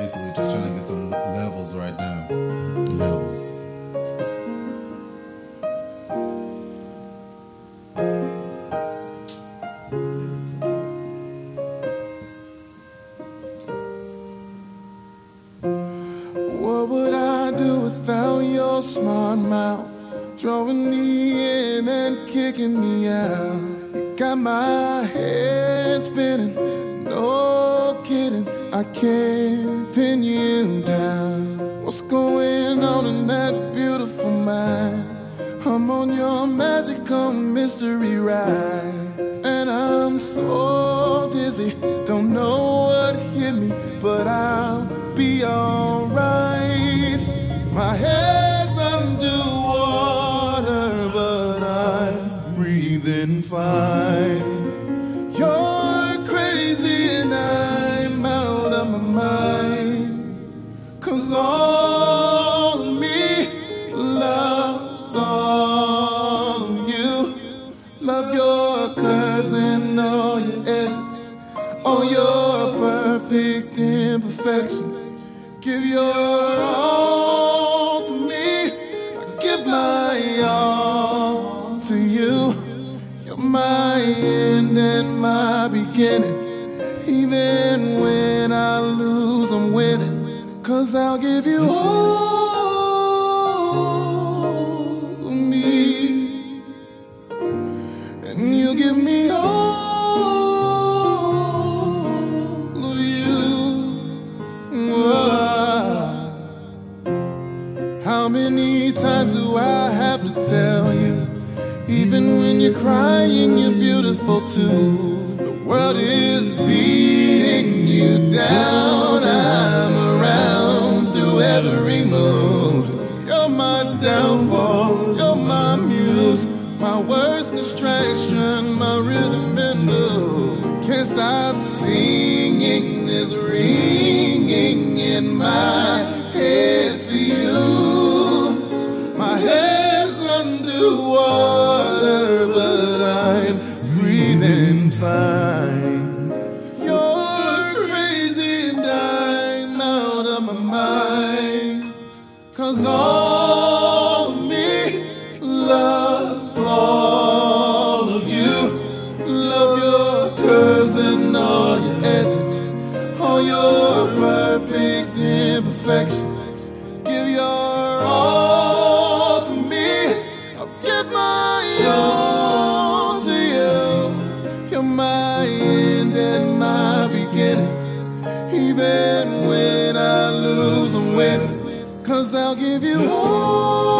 basically just trying to get some levels right now. Levels. What would I do without your smart mouth? Drawing me in and kicking me out. You got my head spinning, no. I can't pin you down. What's going on in that beautiful mind? I'm on your magical mystery ride. And I'm so dizzy, don't know what hit me, but I'll be alright. My head's under water, but I'm breathing fine. My all to you. You're my end and my beginning. Even when Cause I'll give you all of me. And you give me all of you. How many times do I have to tell you? Even when you're crying, you're beautiful too. The world is beating you down. Distraction, my rhythm and blues. Can't stop singing this ringing in my head for you. My head's underwater, but I'm breathing fine. You're crazy and I'm out of my mind. Cause all your perfect imperfections. Give your all to me. I'll give my all to you. You're my end and my beginning. Even when I lose, I'm winning. Cause I'll give you all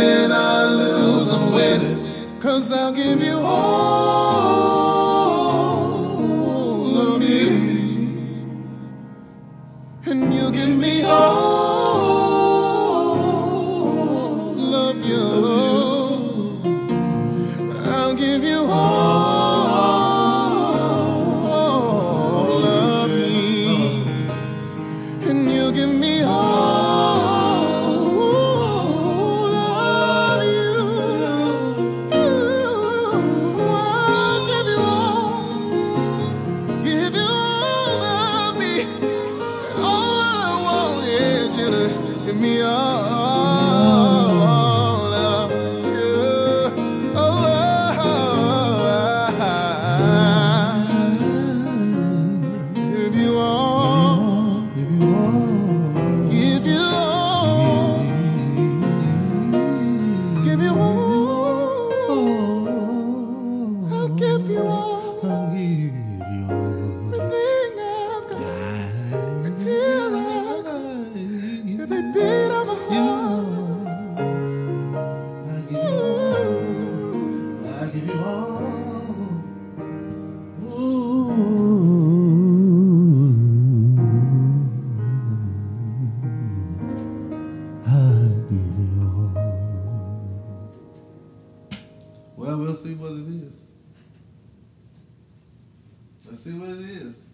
Cause I'll give you all of me. And you give me all of you. I'll give you all of me. And you give me all give you all of me. All I want is you to give me all. Well, we'll see what it is. Let's see what it is.